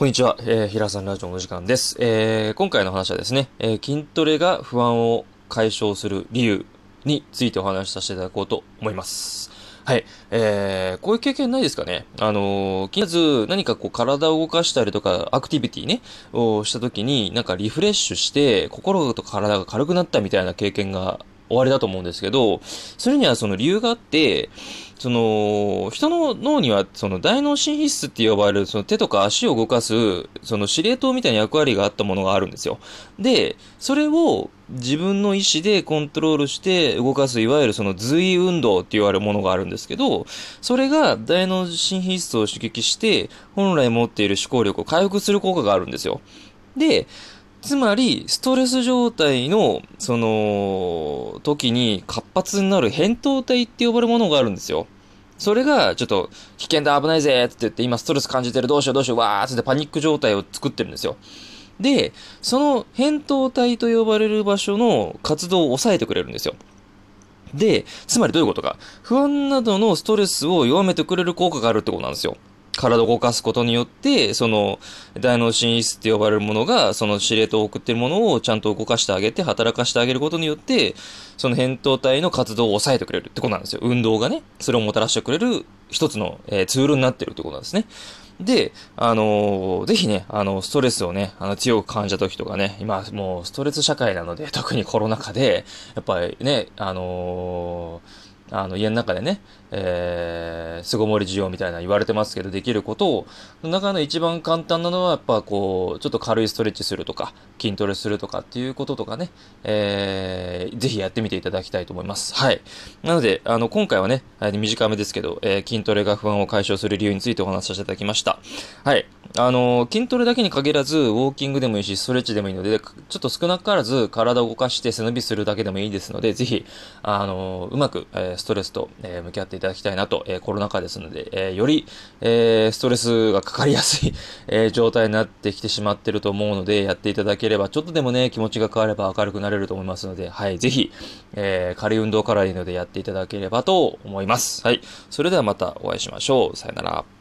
こんにちは、えー、平さんラジオの時間です。えー、今回の話はですね、えー、筋トレが不安を解消する理由についてお話しさせていただこうと思います。はい。えー、こういう経験ないですかねあのー、まず何かこう体を動かしたりとか、アクティビティね、をした時に、なんかリフレッシュして、心と体が軽くなったみたいな経験が終わりだと思うんですけど、それにはその理由があって、その、人の脳には、その大脳神秘質って呼ばれる、その手とか足を動かす、その司令塔みたいな役割があったものがあるんですよ。で、それを自分の意思でコントロールして動かす、いわゆるその随意運動って言われるものがあるんですけど、それが大脳神秘質を刺激して、本来持っている思考力を回復する効果があるんですよ。で、つまり、ストレス状態の、その、時に活発になる扁桃体って呼ばれるものがあるんですよ。それが、ちょっと、危険だ、危ないぜって言って、今ストレス感じてる、どうしよう、どうしよう、わーってパニック状態を作ってるんですよ。で、その扁桃体と呼ばれる場所の活動を抑えてくれるんですよ。で、つまりどういうことか。不安などのストレスを弱めてくれる効果があるってことなんですよ。体を動かすことによって、その、大脳神質って呼ばれるものが、その司令塔を送っているものをちゃんと動かしてあげて、働かしてあげることによって、その扁桃体の活動を抑えてくれるってことなんですよ。運動がね、それをもたらしてくれる一つの、えー、ツールになってるってことなんですね。で、あのー、ぜひね、あの、ストレスをね、あの、強く感じた時とかね、今、もう、ストレス社会なので、特にコロナ禍で、やっぱりね、あのーあの、家の中でね、えー、巣ごもり需要みたいな言われてますけど、できることを、中の一番簡単なのは、やっぱこう、ちょっと軽いストレッチするとか、筋トレするとかっていうこととかね、えー、ぜひやってみていただきたいと思います。はい。なので、あの、今回はね、短めですけど、えー、筋トレが不安を解消する理由についてお話しさせていただきました。はい。あの、筋トレだけに限らず、ウォーキングでもいいし、ストレッチでもいいので、ちょっと少なからず体を動かして背伸びするだけでもいいですので、ぜひ、あの、うまく、え、ストレスと、え、向き合っていただきたいなと、え、コロナ禍ですので、えより、えストレスがかかりやすい、え状態になってきてしまってると思うので、やっていただければ、ちょっとでもね、気持ちが変われば明るくなれると思いますので、はい、ぜひ、え軽い運動からいいのでやっていただければと思います。はい。それではまたお会いしましょう。さよなら。